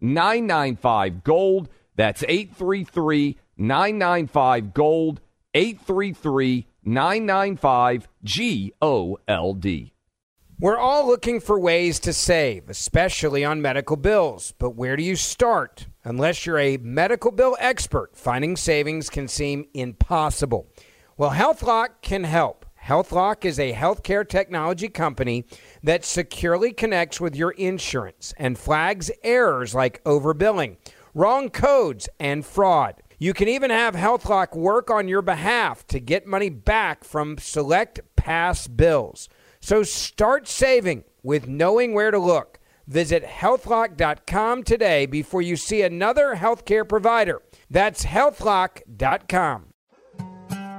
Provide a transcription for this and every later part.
995 Gold. That's 833 995 Gold. 833 995 G O L D. We're all looking for ways to save, especially on medical bills. But where do you start? Unless you're a medical bill expert, finding savings can seem impossible. Well, HealthLock can help. HealthLock is a healthcare technology company that securely connects with your insurance and flags errors like overbilling, wrong codes, and fraud. You can even have HealthLock work on your behalf to get money back from select past bills. So start saving with knowing where to look. Visit healthlock.com today before you see another healthcare provider. That's healthlock.com.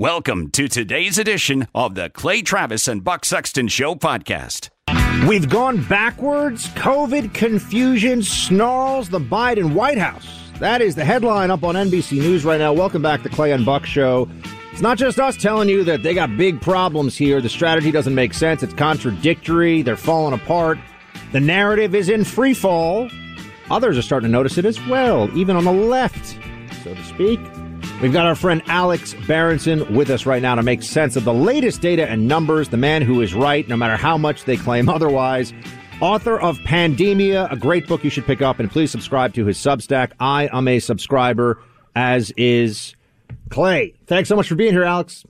Welcome to today's edition of the Clay Travis and Buck Sexton Show podcast. We've gone backwards. COVID confusion snarls the Biden White House. That is the headline up on NBC News right now. Welcome back to Clay and Buck Show. It's not just us telling you that they got big problems here. The strategy doesn't make sense. It's contradictory. They're falling apart. The narrative is in free fall. Others are starting to notice it as well, even on the left, so to speak. We've got our friend Alex Berenson with us right now to make sense of the latest data and numbers, the man who is right, no matter how much they claim otherwise. Author of Pandemia, a great book you should pick up, and please subscribe to his Substack. I am a subscriber, as is Clay. Thanks so much for being here, Alex.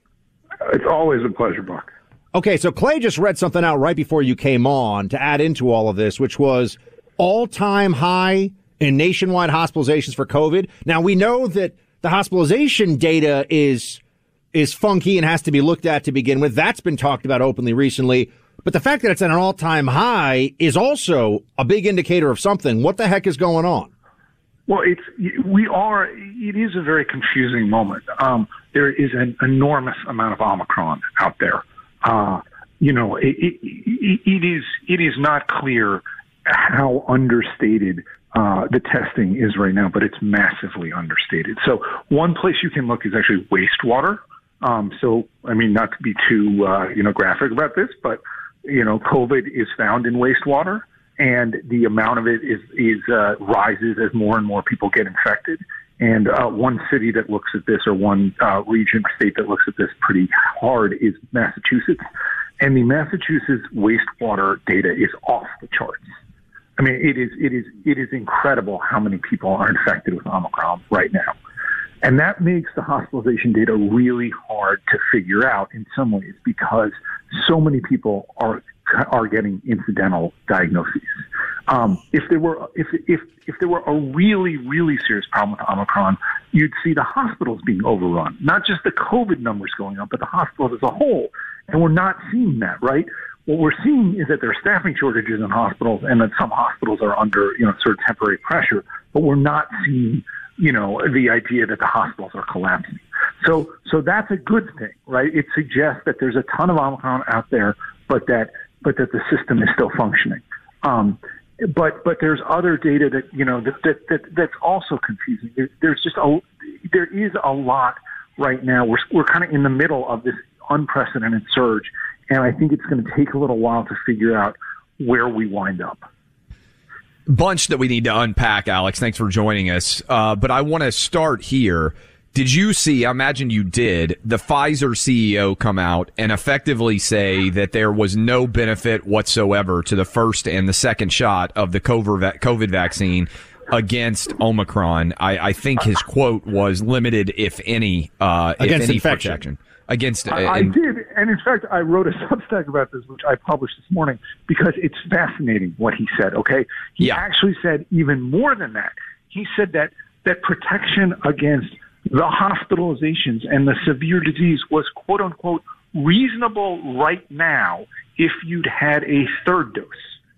It's always a pleasure, Buck. Okay, so Clay just read something out right before you came on to add into all of this, which was all time high in nationwide hospitalizations for COVID. Now, we know that the hospitalization data is is funky and has to be looked at to begin with. That's been talked about openly recently. But the fact that it's at an all time high is also a big indicator of something. What the heck is going on? Well, it's we are. It is a very confusing moment. Um, there is an enormous amount of Omicron out there. Uh, you know, it, it, it is it is not clear how understated uh, the testing is right now, but it's massively understated. So one place you can look is actually wastewater. Um, so I mean, not to be too uh, you know graphic about this, but you know, COVID is found in wastewater, and the amount of it is is uh, rises as more and more people get infected. And uh, one city that looks at this, or one uh, region or state that looks at this pretty hard, is Massachusetts. And the Massachusetts wastewater data is off the charts. I mean, it is it is it is incredible how many people are infected with Omicron right now, and that makes the hospitalization data really hard to figure out in some ways because so many people are are getting incidental diagnoses. Um, if there were if if if there were a really really serious problem with Omicron, you'd see the hospitals being overrun, not just the COVID numbers going up, but the hospitals as a whole. And we're not seeing that, right? What we're seeing is that there are staffing shortages in hospitals, and that some hospitals are under you know sort of temporary pressure. But we're not seeing you know the idea that the hospitals are collapsing. So so that's a good thing, right? It suggests that there's a ton of Omicron out there, but that but that the system is still functioning. Um, but but there's other data that you know that, that, that that's also confusing. There's just a there is a lot right now. We're we're kind of in the middle of this unprecedented surge, and I think it's going to take a little while to figure out where we wind up. Bunch that we need to unpack, Alex. Thanks for joining us. Uh, but I want to start here. Did you see, I imagine you did, the Pfizer CEO come out and effectively say that there was no benefit whatsoever to the first and the second shot of the COVID vaccine against Omicron. I, I think his quote was limited, if any, uh, Against if any infection. protection against. I, I did, and in fact, I wrote a Substack about this, which I published this morning, because it's fascinating what he said. Okay, he Yeah. actually said even more than that. He said that that protection against the hospitalizations and the severe disease was quote unquote reasonable right now if you'd had a third dose.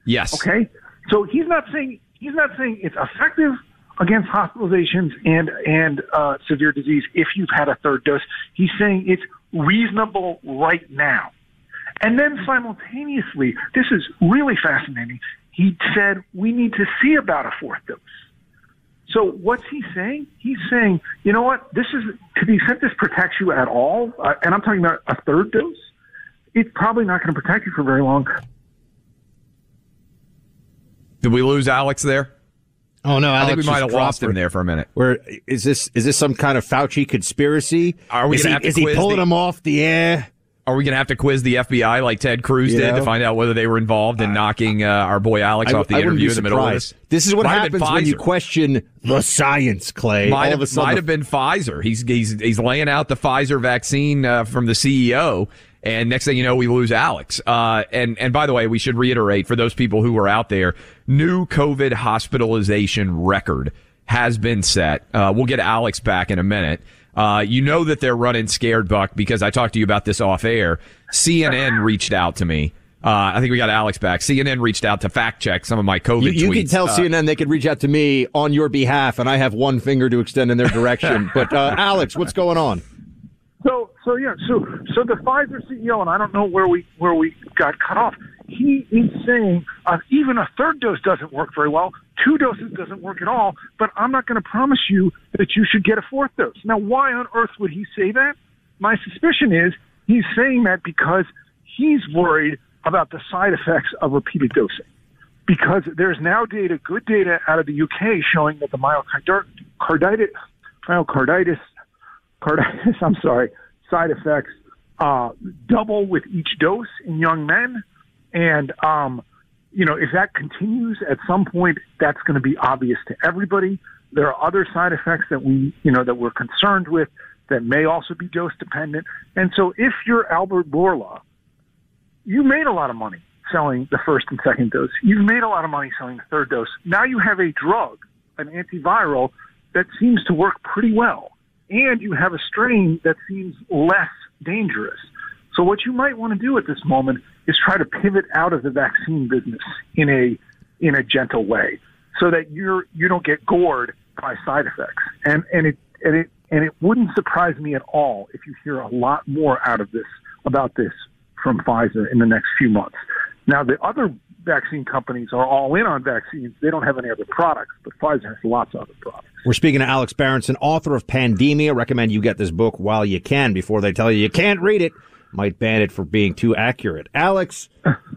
yes. Okay, so he's not saying he's not saying it's effective against hospitalizations and and uh, severe disease if you've had a third dose. He's saying it's reasonable right now. And then simultaneously, this is really fascinating. He said we need to see about a fourth dose. So what's he saying? He's saying, you know what? This is to the extent this protects you at all, uh, and I'm talking about a third dose. It's probably not going to protect you for very long. Did we lose Alex there? Oh no, I think we might have lost dropped him there for a minute. Where is this? Is this some kind of Fauci conspiracy? Are we is gonna he, have to is he pulling the- him off the air? Are we going to have to quiz the FBI like Ted Cruz You did know? to find out whether they were involved in knocking uh, our boy Alex I- off the I interview in the middle of this? This is what Might happens when you question the science, Clay. Might have, of a sudden, might the have been Pfizer. He's he's he's laying out the Pfizer vaccine uh, from the CEO, and next thing you know, we lose Alex. Uh, and and by the way, we should reiterate for those people who are out there, new COVID hospitalization record has been set. Uh, we'll get Alex back in a minute. Uh, you know that they're running scared buck because I talked to you about this off air. CNN reached out to me. Uh, I think we got Alex back. CNN reached out to fact check some of my COVID You, you can tell Uh, CNN they could reach out to me on your behalf, and I have one finger to extend in their direction. but uh, Alex, what's going on? So, so yeah, so so the Pfizer CEO, and I don't know where we where we got cut off. He is saying uh, even a third dose doesn't work very well. Two doses doesn't work at all. But I'm not going to promise you that you should get a fourth dose. Now, why on earth would he say that? My suspicion is he's saying that because he's worried about the side effects of repeated dosing. Because there's now data, good data out of the UK showing that the myocarditis, myocarditis carditis, I'm sorry, side effects uh, double with each dose in young men. And, um, you know, if that continues at some point, that's going to be obvious to everybody. There are other side effects that we, you know, that we're concerned with that may also be dose dependent. And so if you're Albert Bourla, you made a lot of money selling the first and second dose. You've made a lot of money selling the third dose. Now you have a drug, an antiviral, that seems to work pretty well. And you have a strain that seems less dangerous. So what you might want to do at this moment is try to pivot out of the vaccine business in a in a gentle way so that you're you don't get gored by side effects. And and it and it and it wouldn't surprise me at all if you hear a lot more out of this about this from Pfizer in the next few months. Now the other vaccine companies are all in on vaccines. They don't have any other products, but Pfizer has lots of other products. We're speaking to Alex Berenson, author of Pandemia. Recommend you get this book while you can before they tell you you can't read it. Might ban it for being too accurate. Alex,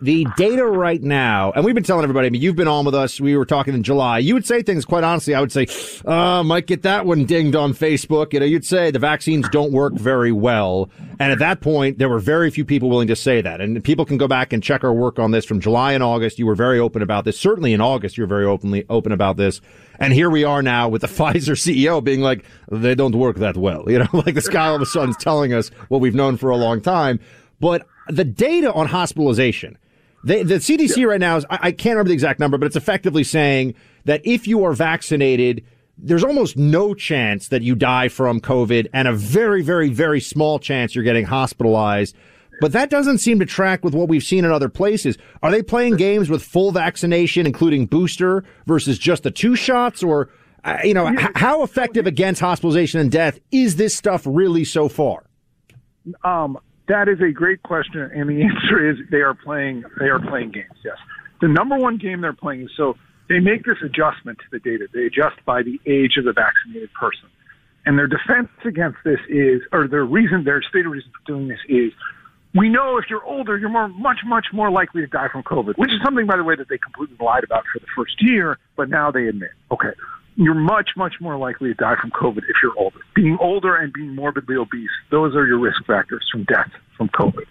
the data right now, and we've been telling everybody, I mean, you've been on with us. We were talking in July. You would say things, quite honestly, I would say, uh, might get that one dinged on Facebook. You know, you'd say the vaccines don't work very well. And at that point, there were very few people willing to say that. And people can go back and check our work on this from July and August. You were very open about this. Certainly in August, you were very openly open about this. And here we are now with the Pfizer CEO being like, they don't work that well. You know, like this guy all of a sudden is telling us what we've known for a long time. But the data on hospitalization, they, the CDC right now is, I, I can't remember the exact number, but it's effectively saying that if you are vaccinated, there's almost no chance that you die from COVID and a very, very, very small chance you're getting hospitalized. But that doesn't seem to track with what we've seen in other places. Are they playing games with full vaccination, including booster, versus just the two shots? Or, uh, you know, how effective against hospitalization and death is this stuff really so far? Um, that is a great question, and the answer is they are playing. They are playing games. Yes, the number one game they're playing so they make this adjustment to the data. They adjust by the age of the vaccinated person, and their defense against this is, or their reason, their stated reason for doing this is, we know if you're older, you're more, much, much more likely to die from COVID, which is something, by the way, that they completely lied about for the first year, but now they admit, okay, you're much, much more likely to die from COVID if you're older. Being older and being morbidly obese, those are your risk factors from death from COVID.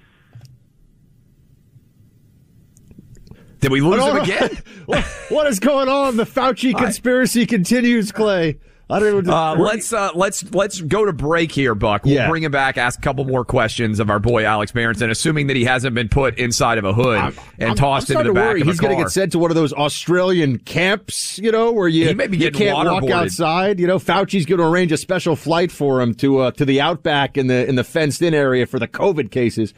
Did we lose him again? what is going on? The Fauci conspiracy continues, Clay. I don't know. Uh, let's uh, let's let's go to break here, Buck. We'll Yeah. bring him back. Ask a couple more questions of our boy Alex Berenson, assuming that he hasn't been put inside of a hood and I'm- tossed I'm into the starting to back worry of a He's going to get sent to one of those Australian camps, you know, where you, He may be you can't walk outside. You know, Fauci's going to arrange a special flight for him to uh, to the outback in the in the fenced in area for the COVID cases.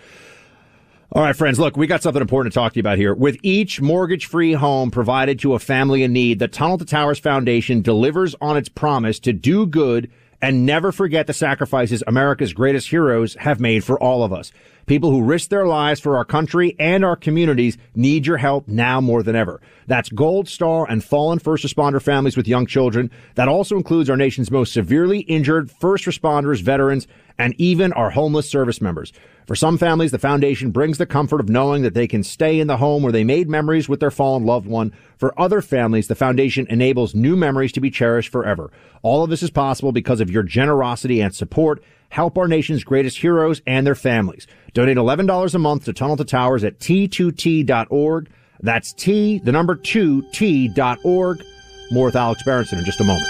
All right, friends, look, we got something important to talk to you about here. With each mortgage free home provided to a family in need, the Tunnel to Towers Foundation delivers on its promise to do good and never forget the sacrifices America's greatest heroes have made for all of us. People who risk their lives for our country and our communities need your help now more than ever. That's Gold Star and fallen first responder families with young children. That also includes our nation's most severely injured first responders, veterans, and even our homeless service members. For some families, the foundation brings the comfort of knowing that they can stay in the home where they made memories with their fallen loved one. For other families, the foundation enables new memories to be cherished forever. All of this is possible because of your generosity and support. Help our nation's greatest heroes and their families. Donate $11 a month to Tunnel to Towers at t2t.org. That's T, the number two, T dot org. More with Alex Berenson in just a moment.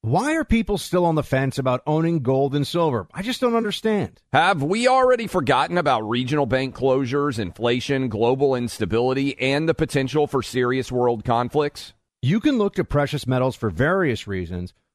Why are people still on the fence about owning gold and silver? I just don't understand. Have we already forgotten about regional bank closures, inflation, global instability, and the potential for serious world conflicts? You can look to precious metals for various reasons.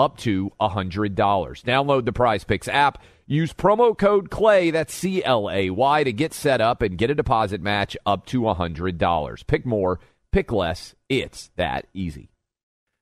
up to $100. Download the Prize Picks app. Use promo code CLAY, that's C L A Y, to get set up and get a deposit match up to $100. Pick more, pick less. It's that easy.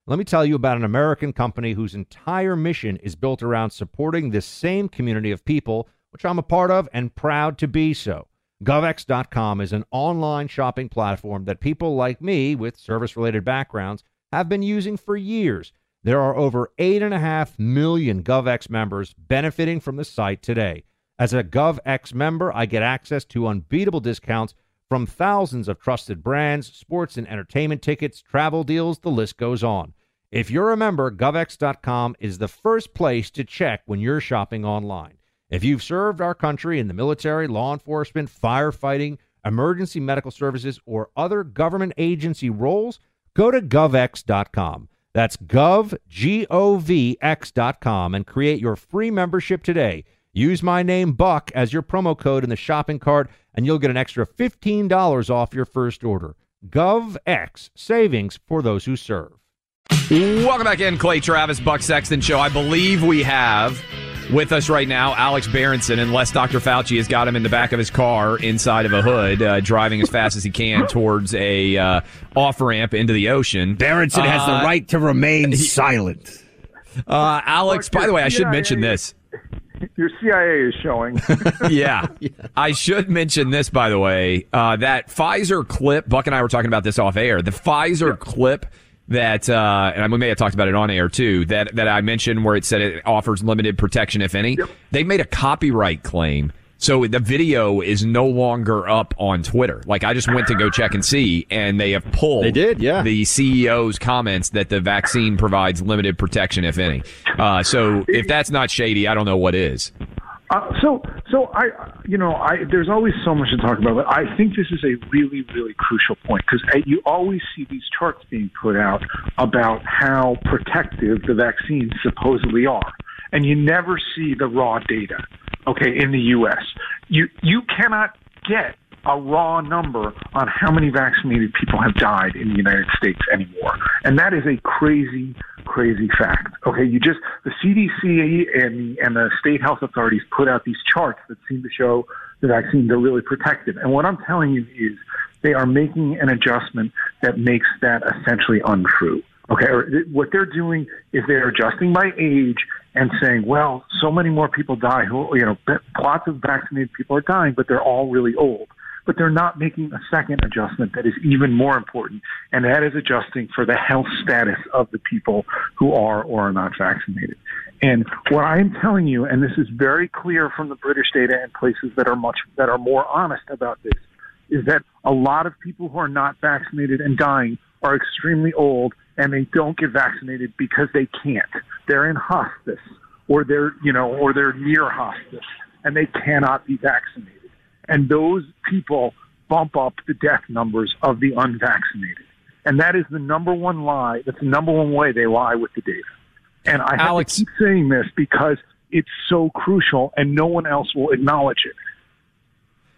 Let me tell you about an American company whose entire mission is built around supporting this same community of people, which I'm a part of and proud to be so. GovX.com is an online shopping platform that people like me with service related backgrounds have been using for years. There are over 8.5 million GovX members benefiting from the site today. As a GovX member, I get access to unbeatable discounts from thousands of trusted brands, sports and entertainment tickets, travel deals, the list goes on. If you're a member, GovX.com is the first place to check when you're shopping online. If you've served our country in the military, law enforcement, firefighting, emergency medical services, or other government agency roles, go to govx.com. That's gov, G-O-V-X.com, and create your free membership today. Use my name, Buck, as your promo code in the shopping cart, and you'll get an extra $15 off your first order. GovX, savings for those who serve. Welcome back in, Clay Travis, Buck Sexton Show. I believe we have With us right now, Alex Berenson, unless Dr. Fauci has got him in the back of his car inside of a hood, uh, driving as fast as he can towards a uh, off ramp into the ocean. Berenson has the Uh, right to remain silent. Uh, Alex, by the way, I should mention this. Your CIA is showing. yeah. I should mention this, by the way. Uh, that Pfizer clip, Buck and I were talking about this off air. The Pfizer clip that, uh, and we may have talked about it on air too, that, that I mentioned where it said it offers limited protection, if any. They made a copyright claim. So the video is no longer up on Twitter. Like I just went to go check and see, and they have pulled. They did, yeah. The CEO's comments that the vaccine provides limited protection, if any. Uh, so if that's not shady, I don't know what is. Uh, so, so I, you know, I there's always so much to talk about, but I think this is a really, really crucial point because you always see these charts being put out about how protective the vaccines supposedly are, and you never see the raw data. Okay, in the U.S., you you cannot get a raw number on how many vaccinated people have died in the United States anymore, and that is a crazy, crazy fact. Okay, you just the CDC and and the state health authorities put out these charts that seem to show the vaccines are really protective, and what I'm telling you is they are making an adjustment that makes that essentially untrue. Okay, what they're doing is they're adjusting by age and saying, well, so many more people die who, you know, lots of vaccinated people are dying, but they're all really old. But they're not making a second adjustment that is even more important, and that is adjusting for the health status of the people who are or are not vaccinated. And what I am telling you, and this is very clear from the British data and places that are much that are more honest about this, is that a lot of people who are not vaccinated and dying are extremely old and they don't get vaccinated because they can't. They're in hospice or they're, you know, or they're near hospice and they cannot be vaccinated. And those people bump up the death numbers of the unvaccinated. And that is the number one lie. That's the number one way they lie with the data. And I have Alex- to keep saying this because it's so crucial and no one else will acknowledge it.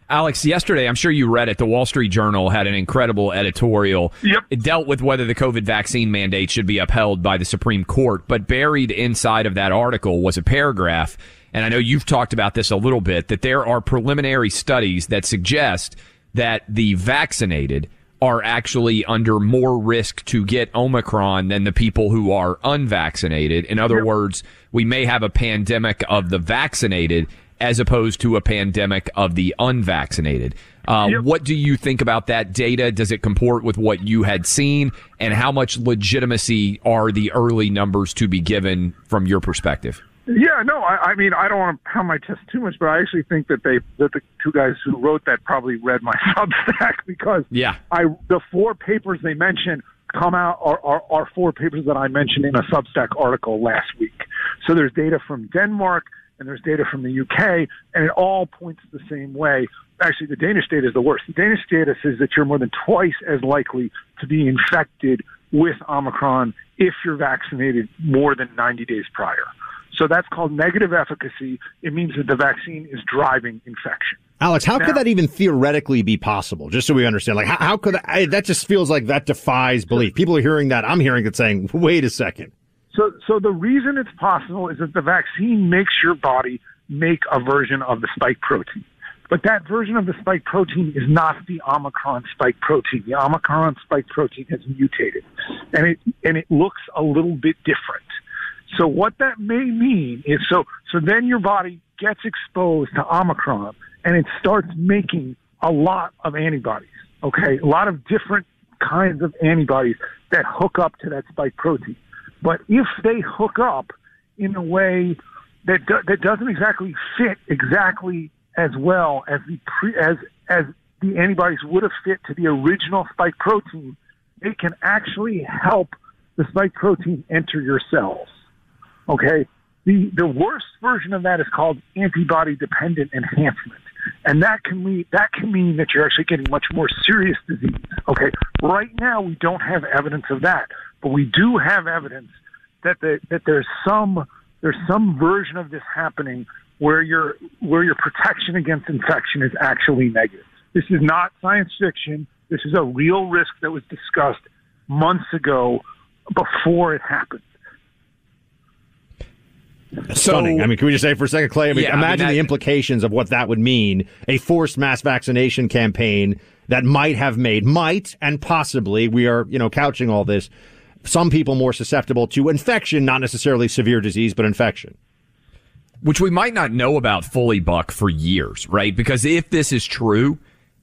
Alex, yesterday, I'm sure you read it. The Wall Street Journal had an incredible editorial. Yep. It dealt with whether the COVID vaccine mandate should be upheld by the Supreme Court, but buried inside of that article was a paragraph. And I know you've talked about this a little bit that there are preliminary studies that suggest that the vaccinated are actually under more risk to get Omicron than the people who are unvaccinated. In other words, we may have a pandemic of the vaccinated as opposed to a pandemic of the unvaccinated. Uh, Yep. What do you think about that data? Does it comport with what you had seen? And how much legitimacy are the early numbers to be given from your perspective? Yeah, no, I, I mean, I don't want to pound my chest too much, but I actually think that they, that the two guys who wrote that probably read my Substack because Yeah. I, the four papers they mentioned come out are, are, are four papers that I mentioned in a Substack article last week. So there's data from Denmark and there's data from the UK, and it all points the same way. Actually, the Danish data is the worst. The Danish data says that you're more than twice as likely to be infected with Omicron if you're vaccinated more than 90 days prior. So that's called negative efficacy. It means that the vaccine is driving infection. Alex, how Now- could that even theoretically be possible? Just so we understand, like, how, how could I, that just feels like that defies belief? People are hearing that. I'm hearing it saying, wait a second. So, so the reason it's possible is that the vaccine makes your body make a version of the spike protein. But that version of the spike protein is not the Omicron spike protein. The Omicron spike protein has mutated, and it and it looks a little bit different. So what that may mean is so so then your body gets exposed to Omicron and it starts making a lot of antibodies. Okay, a lot of different kinds of antibodies that hook up to that spike protein. But if they hook up in a way that do, that doesn't exactly fit exactly as well as the pre, as as the antibodies would have fit to the original spike protein, it can actually help the spike protein enter your cells. Okay. The the worst version of that is called antibody dependent enhancement. And that can mean that can mean that you're actually getting much more serious disease. Okay. Right now we don't have evidence of that, but we do have evidence that the, that there's some there's some version of this happening where your where your protection against infection is actually negative. This is not science fiction. This is a real risk that was discussed months ago before it happened. Stunning. I mean, can we just say for a second, Clay? I mean, Yeah, I mean, imagine that- the implications of what that would mean. A forced mass vaccination campaign that might have made, might and possibly, we are, you know, couching all this, some people more susceptible to infection, not necessarily severe disease, but infection. which we might not know about fully, Buck, for years, right? Because if this is true,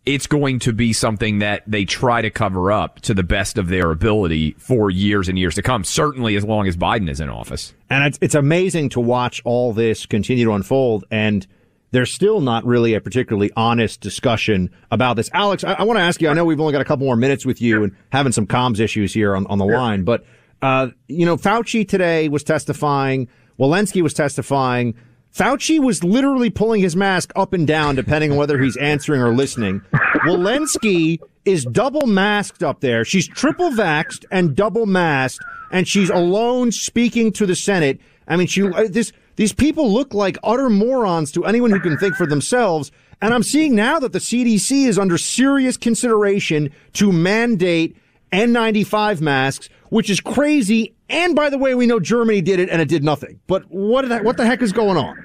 it's going to be something that they try to cover up to the best of their ability for years and years to come. Certainly, as long as Biden is in office. And it's, it's amazing to watch all this continue to unfold. And there's still not really a particularly honest discussion about this. Alex, I, I want to ask you, I know we've only got a couple more minutes with you and having some comms issues here on, on the line, but, uh, you know, Fauci today was testifying. Walensky was testifying. Fauci was literally pulling his mask up and down depending on whether he's answering or listening. Walensky is double masked up there. She's triple vaxxed and double masked, and she's alone speaking to the Senate. I mean, she uh, this these people look like utter morons to anyone who can think for themselves. And I'm seeing now that the CDC is under serious consideration to mandate N95 masks, which is crazy. And by the way, we know Germany did it and it did nothing. But what the, what the heck is going on?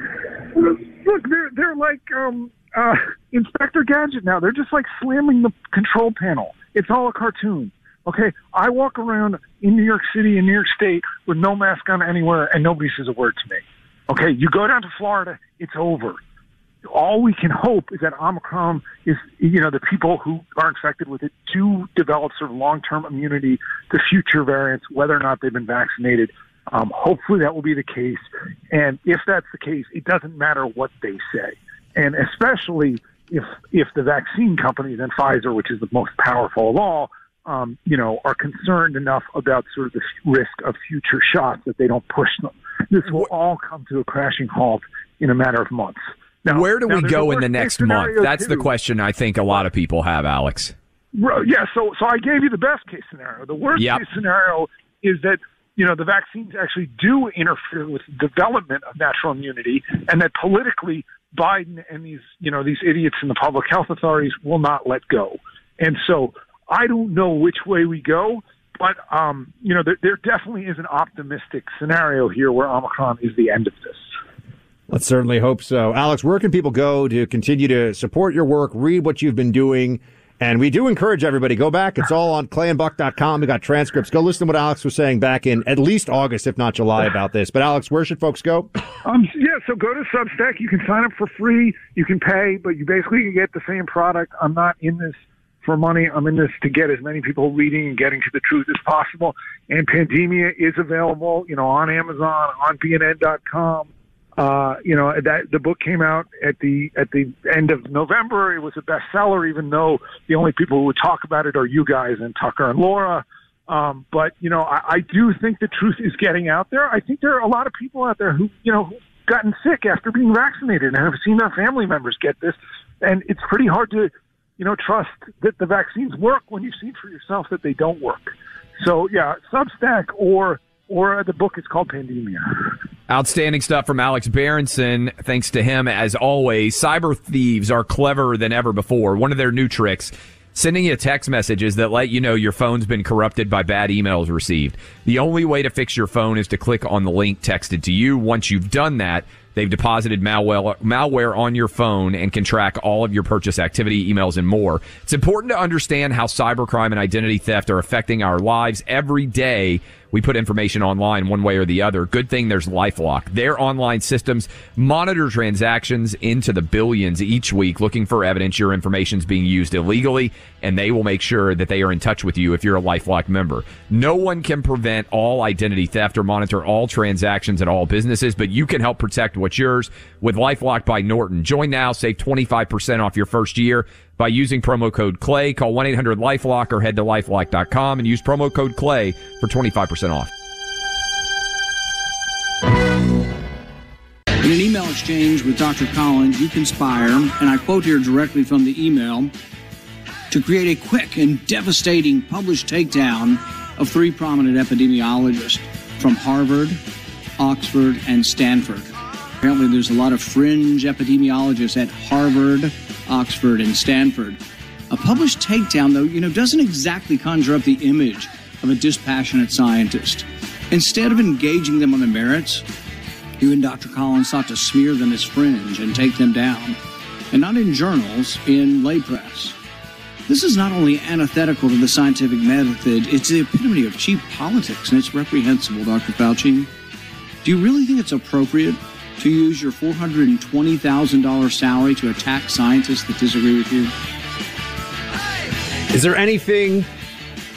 Look, they're they're like um, uh, Inspector Gadget now. They're just like slamming the control panel. It's all a cartoon. Okay, I walk around in New York City and New York State with no mask on anywhere, and nobody says a word to me. Okay, you go down to Florida, it's over. All we can hope is that Omicron is, you know, the people who are infected with it do develop sort of long-term immunity to future variants, whether or not they've been vaccinated. Um, hopefully that will be the case. And if that's the case, it doesn't matter what they say. And especially if, if the vaccine companies and Pfizer, which is the most powerful of all, um, you know, are concerned enough about sort of the risk of future shots that they don't push them. This will all come to a crashing halt in a matter of months. Now, Where do now we go in the next month? That's the question I think a lot of people have, Alex. Yeah, so so I gave you the best case scenario. The worst Yep. case scenario is that you know the vaccines actually do interfere with development of natural immunity, and that politically Biden and these you know these idiots in the public health authorities will not let go. And so I don't know which way we go, but um, you know there, there definitely is an optimistic scenario here where Omicron is the end of this. Let's certainly hope so. Alex, where can people go to continue to support your work, read what you've been doing? And we do encourage everybody, go back. It's all on clayandbuck.com. We got transcripts. Go listen to what Alex was saying back in at least August, if not July, about this. But Alex, where should folks go? Um, yeah, so go to Substack. You can sign up for free. You can pay, but you basically can get the same product. I'm not in this for money. I'm in this to get as many people reading and getting to the truth as possible. And Pandemia is available, you know, on Amazon, on BNN.com. Uh, you know, that the book came out at the at the end of November. It was a bestseller, even though the only people who would talk about it are you guys and Tucker and Laura. Um, but you know, I, I do think the truth is getting out there. I think there are a lot of people out there who, you know, who've gotten sick after being vaccinated and have seen their family members get this, and it's pretty hard to, you know, trust that the vaccines work when you've seen for yourself that they don't work. So yeah, Substack or or the book is called Pandemia. Outstanding stuff from Alex Berenson. Thanks to him, as always. Cyber thieves are cleverer than ever before. One of their new tricks. Sending you text messages that let you know your phone's been corrupted by bad emails received. The only way to fix your phone is to click on the link texted to you. Once you've done that, they've deposited malware, on your phone and can track all of your purchase activity, emails, and more. It's important to understand how cybercrime and identity theft are affecting our lives every day. We put information online one way or the other. Good thing there's LifeLock. Their online systems monitor transactions into the billions each week, looking for evidence your information's being used illegally, and they will make sure that they are in touch with you if you're a LifeLock member. No one can prevent all identity theft or monitor all transactions at all businesses, but you can help protect what's yours with LifeLock by Norton. Join now, save 25% off your first year by using promo code CLAY. Call 1-800-LifeLock or head to lifelock.com and use promo code CLAY for 25% off. In an email exchange with Dr. Collins, you conspire, and I quote here directly from the email, to create a quick and devastating published takedown of three prominent epidemiologists from Harvard, Oxford, and Stanford. Apparently, there's a lot of fringe epidemiologists at Harvard, Oxford, and Stanford. A published takedown, though, you know, doesn't exactly conjure up the image of a dispassionate scientist. Instead of engaging them on the merits, You and Dr. Collins sought to smear them as fringe and take them down, and not in journals, in lay press. This is not only antithetical to the scientific method, it's the epitome of cheap politics, and it's reprehensible, Dr. Fauci. Do you really think it's appropriate to use your $420,000 salary to attack scientists that disagree with you? Is there anything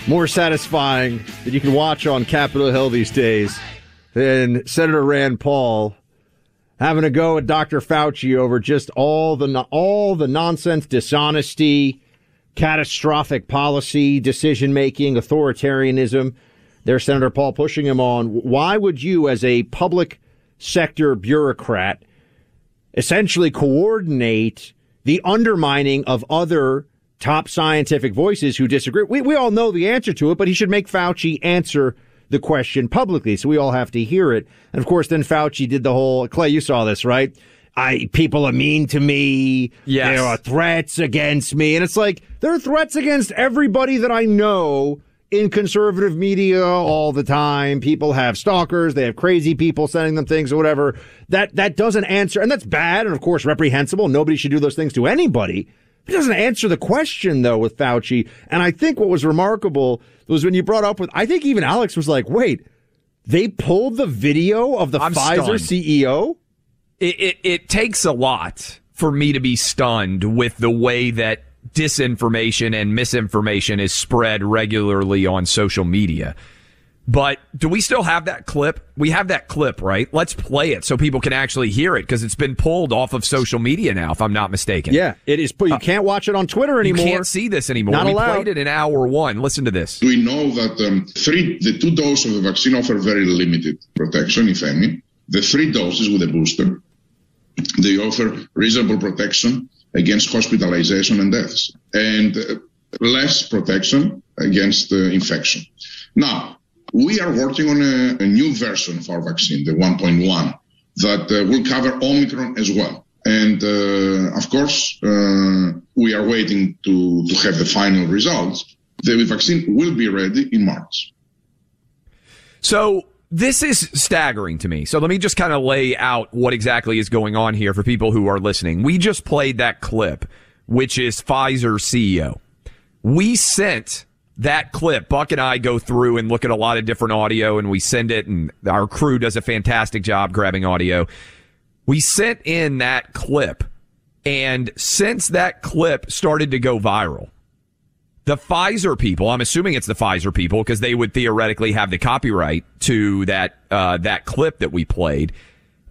more satisfying that you can watch on Capitol Hill these days than Senator Rand Paul having to go at Dr. Fauci over just all the all the nonsense, dishonesty, catastrophic policy, decision making, authoritarianism. There's Senator Paul pushing him on. Why would you, as a public sector bureaucrat, essentially coordinate the undermining of other top scientific voices who disagree? We, we all know the answer to it, but he should make Fauci answer the question publicly so we all have to hear it. And of course, then Fauci did the whole Clay, you saw this, right? I people are mean to me. Yes. There are threats against me. And it's like there are threats against everybody that I know in conservative media all the time. People have stalkers, they have crazy people sending them things or whatever. That that doesn't answer and that's bad and of course reprehensible. Nobody should do those things to anybody. It doesn't answer the question though with Fauci. And I think what was remarkable was when you brought up with I think even Alex was like, "Wait, they pulled the video of the I'm Pfizer stunned. CEO?" it, it, it takes a lot for me to be stunned with the way that disinformation and misinformation is spread regularly on social media. But do we still have that clip? We have that clip, right? Let's play it so people can actually hear it because it's been pulled off of social media now, if I'm not mistaken. Yeah, it is. You can't watch it on Twitter anymore. You can't see this anymore. Not we allowed. played it in hour one. Listen to this. We know that um, three, the two doses of the vaccine offer very limited protection, if any. The three doses with a booster, they offer reasonable protection against hospitalization and deaths, and uh, less protection against infection. Now, we are working on a, a new version of our vaccine, the 1.1, that uh, will cover Omicron as well. And uh, of course, uh, we are waiting to, to have the final results. The vaccine will be ready in March. So this is staggering to me. So let me just kind of lay out what exactly is going on here for people who are listening. We just played that clip, which is Pfizer CEO. We sent that clip. Buck and I go through and look at a lot of different audio and we send it and our crew does a fantastic job grabbing audio. We sent in that clip and since that clip started to go viral, the Pfizer people, I'm assuming it's the Pfizer people because they would theoretically have the copyright to that uh, that clip that we played.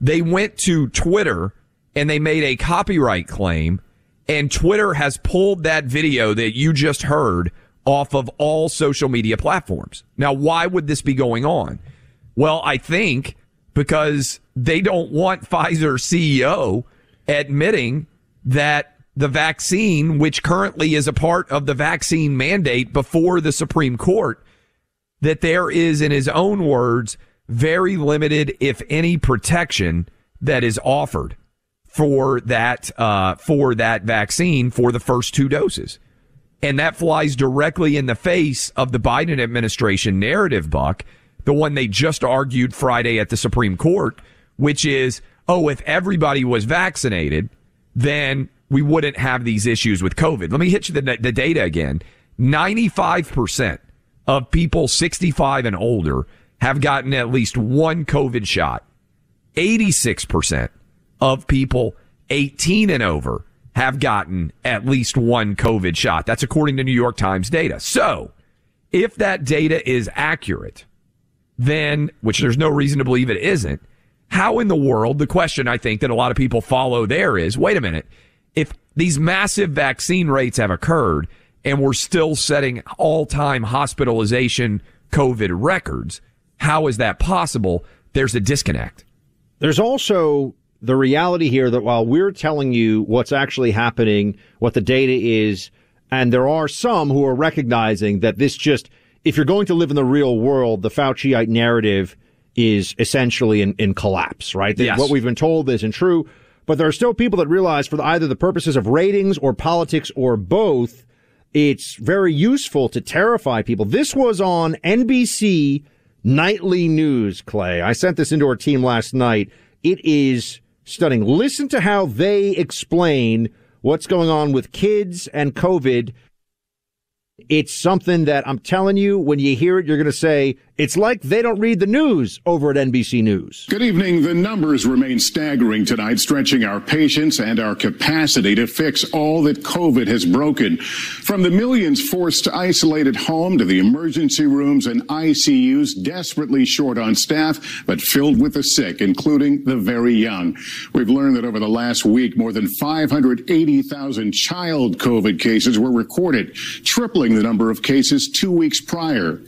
They went to Twitter and they made a copyright claim, and Twitter has pulled that video that you just heard off of all social media platforms. Now, why would this be going on? Well, I think because they don't want Pfizer CEO admitting that the vaccine, which currently is a part of the vaccine mandate before the Supreme Court, that there is, in his own words, very limited, if any, protection that is offered for that uh, for that vaccine for the first two doses, and that flies directly in the face of the Biden administration narrative, Buck, the one they just argued Friday at the Supreme Court, which is, oh, if everybody was vaccinated, then we wouldn't have these issues with COVID. Let me hit you the, the data again. 95% of people 65 and older have gotten at least one COVID shot. 86% of people 18 and over have gotten at least one COVID shot. That's according to New York Times data. So if that data is accurate, then, which there's no reason to believe it isn't, how in the world, the question I think that a lot of people follow there is, wait a minute, if these massive vaccine rates have occurred and we're still setting all time hospitalization COVID records, how is that possible? There's a disconnect. There's also the reality here that while we're telling you what's actually happening, what the data is, and there are some who are recognizing that this just, if you're going to live in the real world, the Fauciite narrative is essentially in, in collapse, right? Yes. What we've been told isn't true. But there are still people that realize for either the purposes of ratings or politics or both, it's very useful to terrify people. This was on NBC Nightly News, Clay. I sent this into our team last night. It is stunning. Listen to how they explain what's going on with kids and COVID it's something that I'm telling you, when you hear it, you're going to say, it's like they don't read the news over at NBC News. Good evening. The numbers remain staggering tonight, stretching our patience and our capacity to fix all that COVID has broken. From the millions forced to isolate at home to the emergency rooms and ICUs desperately short on staff, but filled with the sick, including the very young. We've learned that over the last week, more than 580,000 child COVID cases were recorded, tripling the number of cases two weeks prior.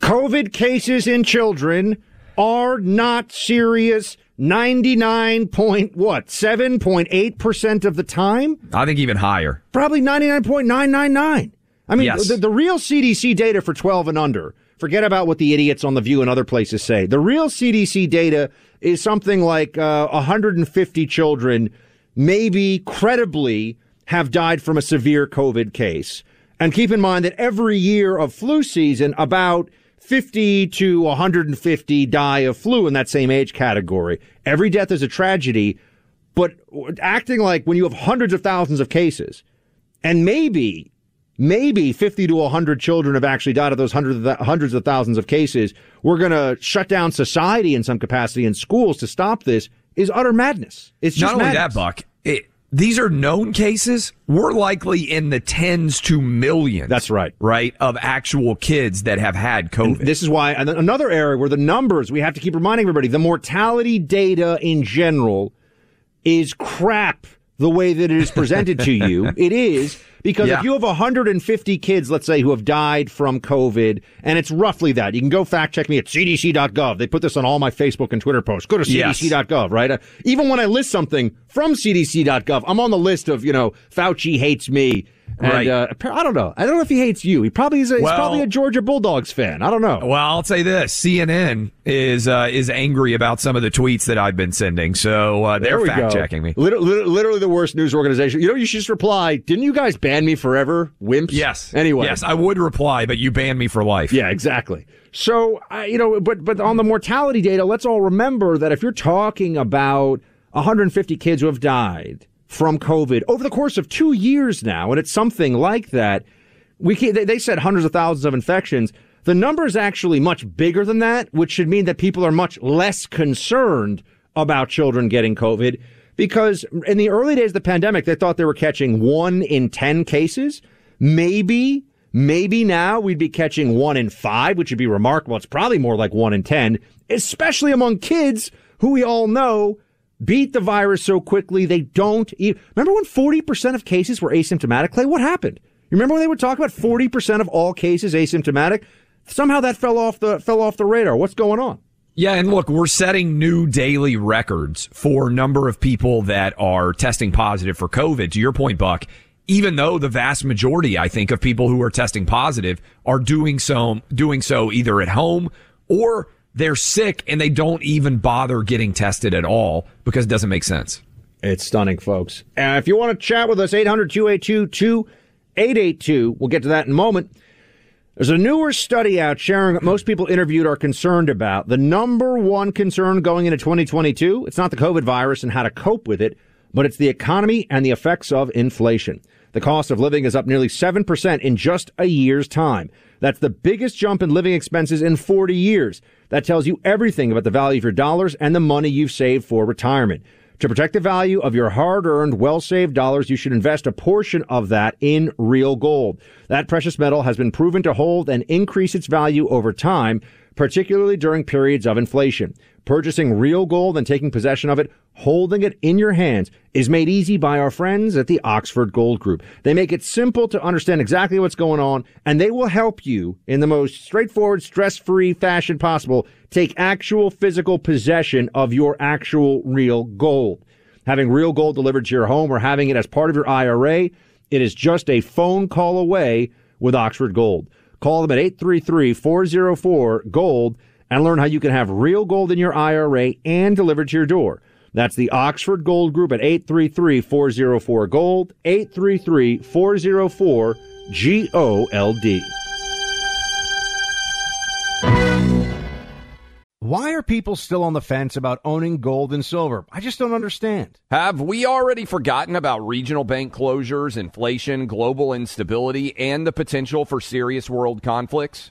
COVID cases in children are not serious. 99 point what? 7.8% of the time? I think even higher. Probably 99.999 i mean yes. the, the real cdc data for 12 and under forget about what the idiots on the view and other places say. The real cdc data is something like uh, 150 children maybe credibly have died from a severe covid case and keep in mind that every year of flu season about 50 to 150 die of flu in that same age category. Every death is a tragedy, but acting like when you have hundreds of thousands of cases and maybe, maybe 50 to 100 children have actually died of those hundreds of, hundreds of thousands of cases, we're going to shut down society in some capacity and schools to stop this is utter madness. It's just not only madness. that, Buck. It, these are known cases. We're likely in the tens to millions. That's right. Right. Of actual kids that have had COVID. And this is why another area where the numbers, we have to keep reminding everybody, the mortality data in general is crap the way that it is presented to you. It is because Yeah. if you have 150 kids, let's say, who have died from COVID, and it's roughly that, you can go fact check me at cdc.gov. They put this on all my Facebook and Twitter posts. Go to cdc.gov, right? Uh, even when I list something from cdc.gov, I'm on the list of, you know, Fauci hates me. And, Right. uh, I don't know. I don't know if he hates you. He probably is. A, he's probably a Georgia Bulldogs fan. I don't know. Well, I'll say this: CNN is uh, is angry about some of the tweets that I've been sending, so uh, they're fact checking me. Literally, literally the worst news organization. You know, you should just reply. Didn't you guys ban me forever, wimps? Yes. Anyway. yes, I would reply, but you banned me for life. Yeah, exactly. So, you know, but but on the mortality data, let's all remember that if you're talking about 150 kids who have died from COVID over the course of two years now, and it's something like that, we they, they said hundreds of thousands of infections. The number is actually much bigger than that, which should mean that people are much less concerned about children getting COVID. Because in the early days of the pandemic, they thought they were catching one in 10 cases. Maybe, maybe now we'd be catching one in five, which would be remarkable. It's probably more like one in 10, especially among kids who we all know beat the virus so quickly they don't. Remember when 40% of cases were asymptomatic? Clay, what happened? You remember when they were talking about 40% of all cases asymptomatic? Somehow that fell off the fell off the radar. What's going on? Yeah, and look, we're setting new daily records for number of people that are testing positive for COVID. To your point, Buck, even though the vast majority, I think, of people who are testing positive are doing so doing so either at home or they're sick and they don't even bother getting tested at all because it doesn't make sense. It's stunning, folks. Uh, if you want to chat with us, 800 282 2882. We'll get to that in a moment. There's a newer study out sharing what most people interviewed are concerned about. The number one concern going into 2022, it's not the COVID virus and how to cope with it, but it's the economy and the effects of inflation. The cost of living is up nearly 7% in just a year's time. That's the biggest jump in living expenses in 40 years. That tells you everything about the value of your dollars and the money you've saved for retirement. To protect the value of your hard earned, well saved dollars, you should invest a portion of that in real gold. That precious metal has been proven to hold and increase its value over time, particularly during periods of inflation. Purchasing real gold and taking possession of it, holding it in your hands, is made easy by our friends at the Oxford Gold Group. They make it simple to understand exactly what's going on, and they will help you in the most straightforward, stress free fashion possible take actual physical possession of your actual real gold. Having real gold delivered to your home or having it as part of your IRA, it is just a phone call away with Oxford Gold. Call them at 833 404 Gold and learn how you can have real gold in your IRA and delivered to your door. That's the Oxford Gold Group at 833 404 Gold, 833 404 G O L D. Why are people still on the fence about owning gold and silver? I just don't understand. Have we already forgotten about regional bank closures, inflation, global instability, and the potential for serious world conflicts?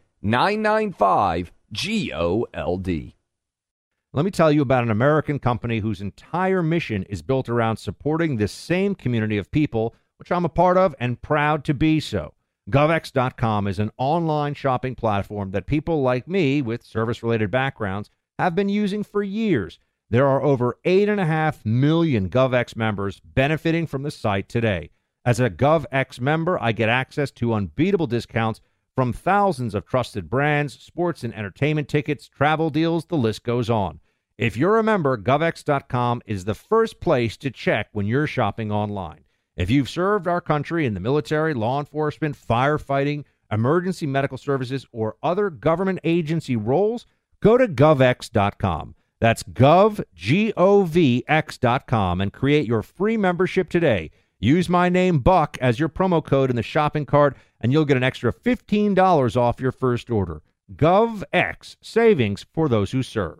995 G O L D. Let me tell you about an American company whose entire mission is built around supporting this same community of people, which I'm a part of and proud to be so. GovX.com is an online shopping platform that people like me with service related backgrounds have been using for years. There are over 8.5 million GovX members benefiting from the site today. As a GovX member, I get access to unbeatable discounts from thousands of trusted brands, sports and entertainment tickets, travel deals, the list goes on. If you're a member, GovX.com is the first place to check when you're shopping online. If you've served our country in the military, law enforcement, firefighting, emergency medical services, or other government agency roles, go to GovX.com. That's gov, G-O-V-X dot and create your free membership today. Use my name, Buck, as your promo code in the shopping cart, and you'll get an extra $15 off your first order. GovX, savings for those who serve.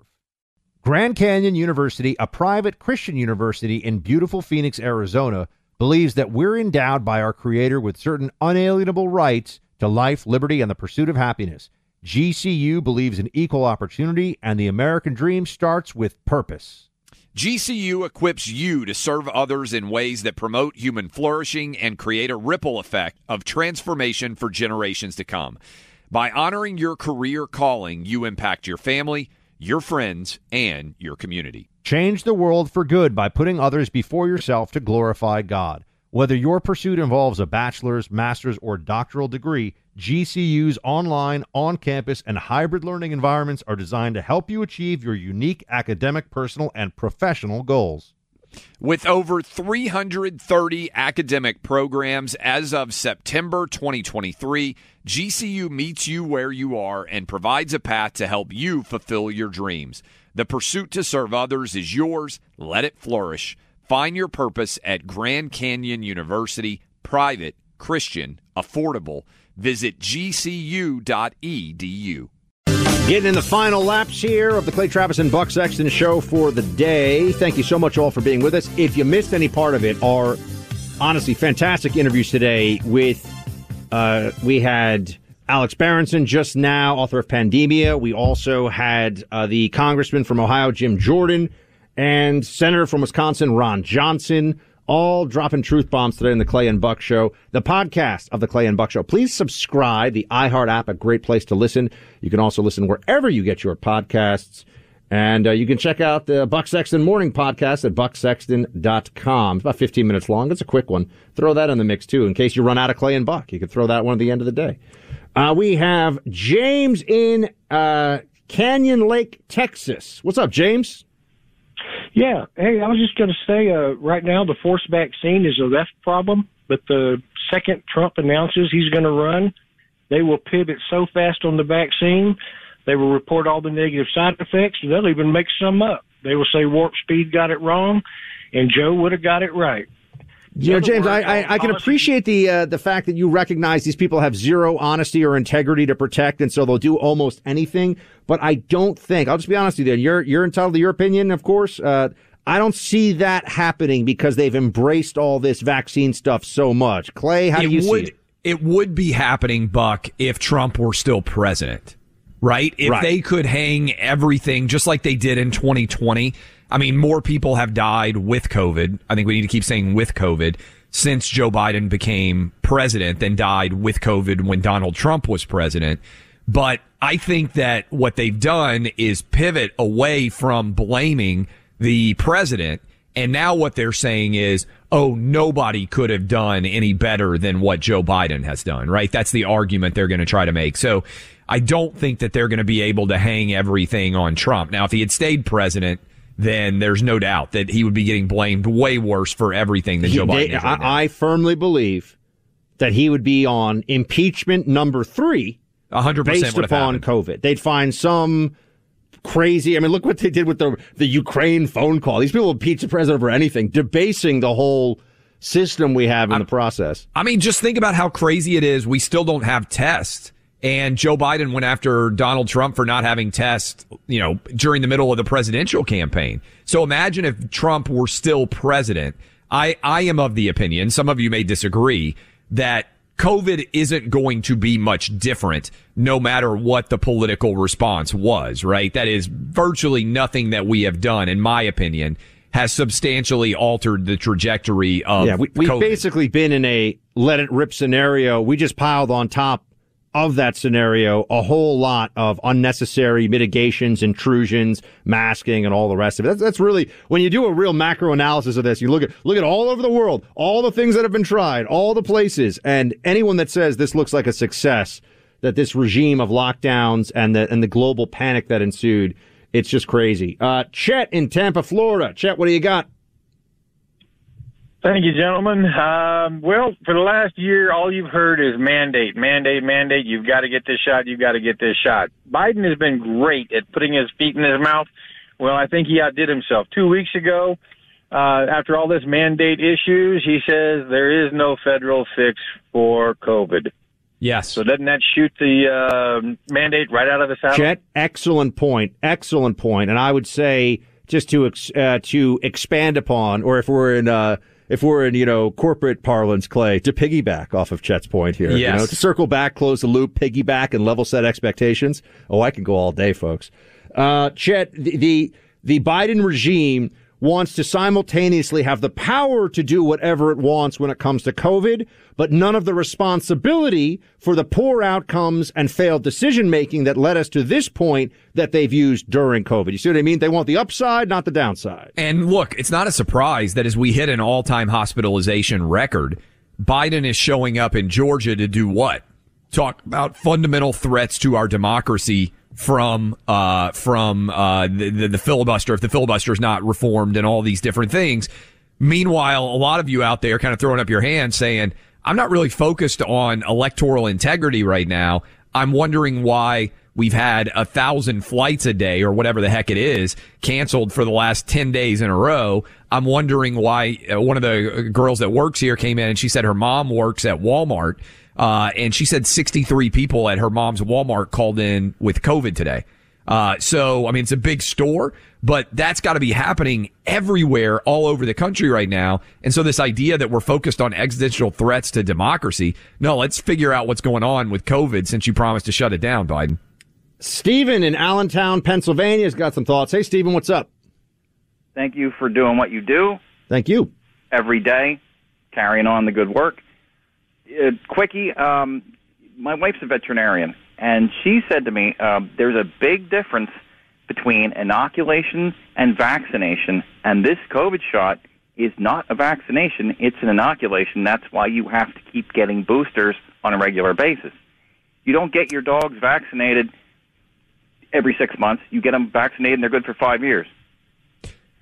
Grand Canyon University, a private Christian university in beautiful Phoenix, Arizona, believes that we're endowed by our Creator with certain unalienable rights to life, liberty, and the pursuit of happiness. GCU believes in equal opportunity, and the American dream starts with purpose. GCU equips you to serve others in ways that promote human flourishing and create a ripple effect of transformation for generations to come. By honoring your career calling, you impact your family, your friends, and your community. Change the world for good by putting others before yourself to glorify God. Whether your pursuit involves a bachelor's, master's, or doctoral degree, GCU's online, on campus, and hybrid learning environments are designed to help you achieve your unique academic, personal, and professional goals. With over 330 academic programs as of September 2023, GCU meets you where you are and provides a path to help you fulfill your dreams. The pursuit to serve others is yours. Let it flourish. Find your purpose at Grand Canyon University, private, Christian, affordable. Visit gcu.edu. Getting in the final laps here of the Clay Travis and Buck Sexton show for the day. Thank you so much all for being with us. If you missed any part of it, our honestly fantastic interviews today with uh, we had Alex Berenson just now, author of Pandemia. We also had uh, the congressman from Ohio, Jim Jordan and Senator from Wisconsin, Ron Johnson, all dropping truth bombs today in the Clay and Buck Show, the podcast of the Clay and Buck Show. Please subscribe. The iHeart app, a great place to listen. You can also listen wherever you get your podcasts. And uh, you can check out the Buck Sexton Morning Podcast at bucksexton.com. It's about 15 minutes long. It's a quick one. Throw that in the mix, too, in case you run out of Clay and Buck. You could throw that one at the end of the day. Uh, we have James in uh, Canyon Lake, Texas. What's up, James? Yeah. Hey, I was just going to say, uh, right now the forced vaccine is a left problem, but the second Trump announces he's going to run, they will pivot so fast on the vaccine, they will report all the negative side effects, they'll even make some up. They will say Warp Speed got it wrong, and Joe would have got it right. You know, James, I, I, I, can appreciate the uh, the fact that you recognize these people have zero honesty or integrity to protect, and so they'll do almost anything. But I don't think I'll just be honest with you. You're you're entitled to your opinion, of course. Uh, I don't see that happening because they've embraced all this vaccine stuff so much. Clay, how it do you would, see it? It would be happening, Buck, if Trump were still president, right? If Right. they could hang everything just like they did in 2020 I mean, more people have died with COVID. I think we need to keep saying with COVID since Joe Biden became president than died with COVID when Donald Trump was president. But I think that what they've done is pivot away from blaming the president. And now what they're saying is, oh, nobody could have done any better than what Joe Biden has done, right? That's the argument they're going to try to make. So I don't think that they're going to be able to hang everything on Trump. Now, if he had stayed president, then there's no doubt that he would be getting blamed way worse for everything than Joe Biden They- right. I, I firmly believe that he would be on impeachment number three, 100% based upon COVID. They'd find some crazy. I mean, look what they did with the the Ukraine phone call. These people impeach the president for anything, debasing the whole system we have in the process. I mean, just think about how crazy it is. We still don't have tests. And Joe Biden went after Donald Trump for not having tests, you know, during the middle of the presidential campaign. So imagine if Trump were still president. I, I am of the opinion, some of you may disagree, that COVID isn't going to be much different no matter what the political response was, right? That is virtually nothing that we have done, in my opinion, has substantially altered the trajectory of yeah, we, we've COVID. basically been in a let it rip scenario. We just piled on top of that scenario a whole lot of unnecessary mitigations, intrusions, masking, and all the rest of it. That's, that's really when you do a real macro analysis of this. You look at look at all over the world, all the things that have been tried, all the places, and anyone that says this looks like a success, that this regime of lockdowns and the and the global panic that ensued, it's just crazy. Uh, Chet in Tampa, Florida. Chet, what do you got? Thank you, gentlemen. Um, well, for the last year, all you've heard is mandate, mandate, mandate. You've got to get this shot. You've got to get this shot. Biden has been great at putting his feet in his mouth. Well, I think he outdid himself. Two weeks ago, uh, after all this mandate issues, he says there is no federal fix for COVID. Yes. So doesn't that shoot the uh, mandate right out of the saddle? Chet, excellent point, excellent point. And I would say just to ex, uh, to expand upon, or if we're in uh, if we're in you know corporate parlance, Clay, to piggyback off of Chet's point here, you know, to circle back, close the loop, piggyback, and level set expectations. Oh, I can go all day, folks. Uh, Chet, the, the the Biden regime wants to simultaneously have the power to do whatever it wants when it comes to COVID, but none of the responsibility for the poor outcomes and failed decision making that led us to this point that they've used during COVID. You see what I mean? They want the upside, not the downside. And look, it's not a surprise that as we hit an all time hospitalization record, Biden is showing up in Georgia to do what? Talk about fundamental threats to our democracy from uh, from uh, the, the, filibuster. If the filibuster is not reformed and all these different things. Meanwhile, a lot of you out there kind of throwing up your hands saying, I'm not really focused on electoral integrity right now. I'm wondering why we've had a thousand flights a day or whatever the heck it is canceled for the last 10 days in a row. I'm wondering why uh, one of the girls that works here came in and she said her mom works at Walmart. Uh, and she said 63 people at her mom's Walmart called in with COVID today. Uh, so, I mean, it's a big store, but that's got to be happening everywhere all over the country right now. And so this idea that we're focused on existential threats to democracy, no, let's figure out what's going on with COVID since you promised to shut it down, Biden. Stephen in Allentown, Pennsylvania has got some thoughts. Hey, Stephen, what's up? Thank you for doing what you do Thank you. every day, carrying on the good work. Uh, quickie, um, my wife's a veterinarian, and she said to me, uh, "There's a big difference between inoculation and vaccination, and this COVID shot is not a vaccination; it's an inoculation. That's why you have to keep getting boosters on a regular basis. You don't get your dogs vaccinated every six months. You get them vaccinated, and they're good for five years."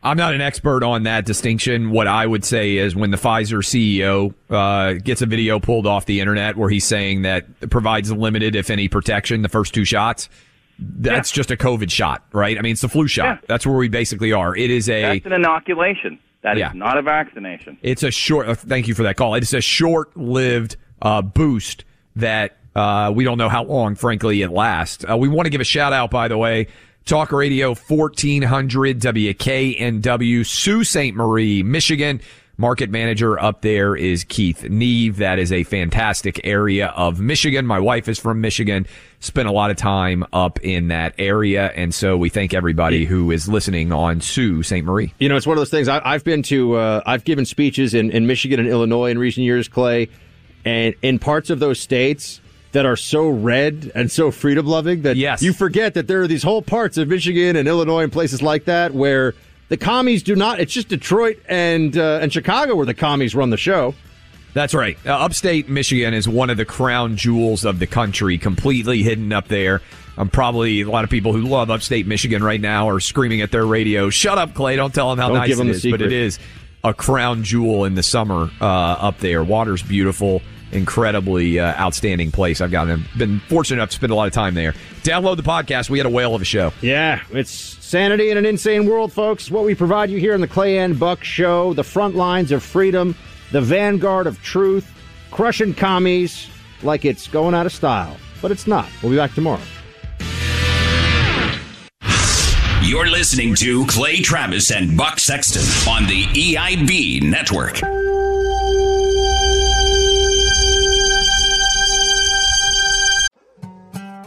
I'm not an expert on that distinction. What I would say is when the Pfizer CEO uh, gets a video pulled off the internet where he's saying that it provides limited, if any, protection, the first two shots, that's just a COVID shot, right? I mean, it's the flu shot. That's where we basically are. It is a That's an inoculation. That is Yeah. not a vaccination. It's a short. Uh, thank you for that call. It's a short-lived uh, boost that uh, we don't know how long, frankly, it lasts. Uh, we want to give a shout out, by the way. Talk Radio 1400 WKNW, Sault Ste. Marie, Michigan. Market manager up there is Keith Neve. That is a fantastic area of Michigan. My wife is from Michigan, spent a lot of time up in that area. And so we thank everybody who is listening on Sault Ste. Marie. You know, it's one of those things. I, I've been to, uh, I've given speeches in, in Michigan and Illinois in recent years, Clay, and in parts of those states that are so red and so freedom loving that yes. you forget that there are these whole parts of Michigan and Illinois and places like that where the commies do not. It's just Detroit and uh, and Chicago where the commies run the show. That's right. Uh, upstate Michigan is one of the crown jewels of the country, completely hidden up there. Um, probably a lot of people who love upstate Michigan right now are screaming at their radio, "Shut up, Clay! Don't tell them how Don't nice it the is." But it is a crown jewel in the summer uh, up there. Water's beautiful, incredibly uh, outstanding place. I've gotten been fortunate enough to spend a lot of time there. Download the podcast. We had a whale of a show. Yeah, it's sanity in an insane world, folks. What we provide you here in the Clay and Buck Show, the front lines of freedom, the vanguard of truth, crushing commies like it's going out of style, but it's not. We'll be back tomorrow. You're listening to Clay Travis and Buck Sexton on the EIB network.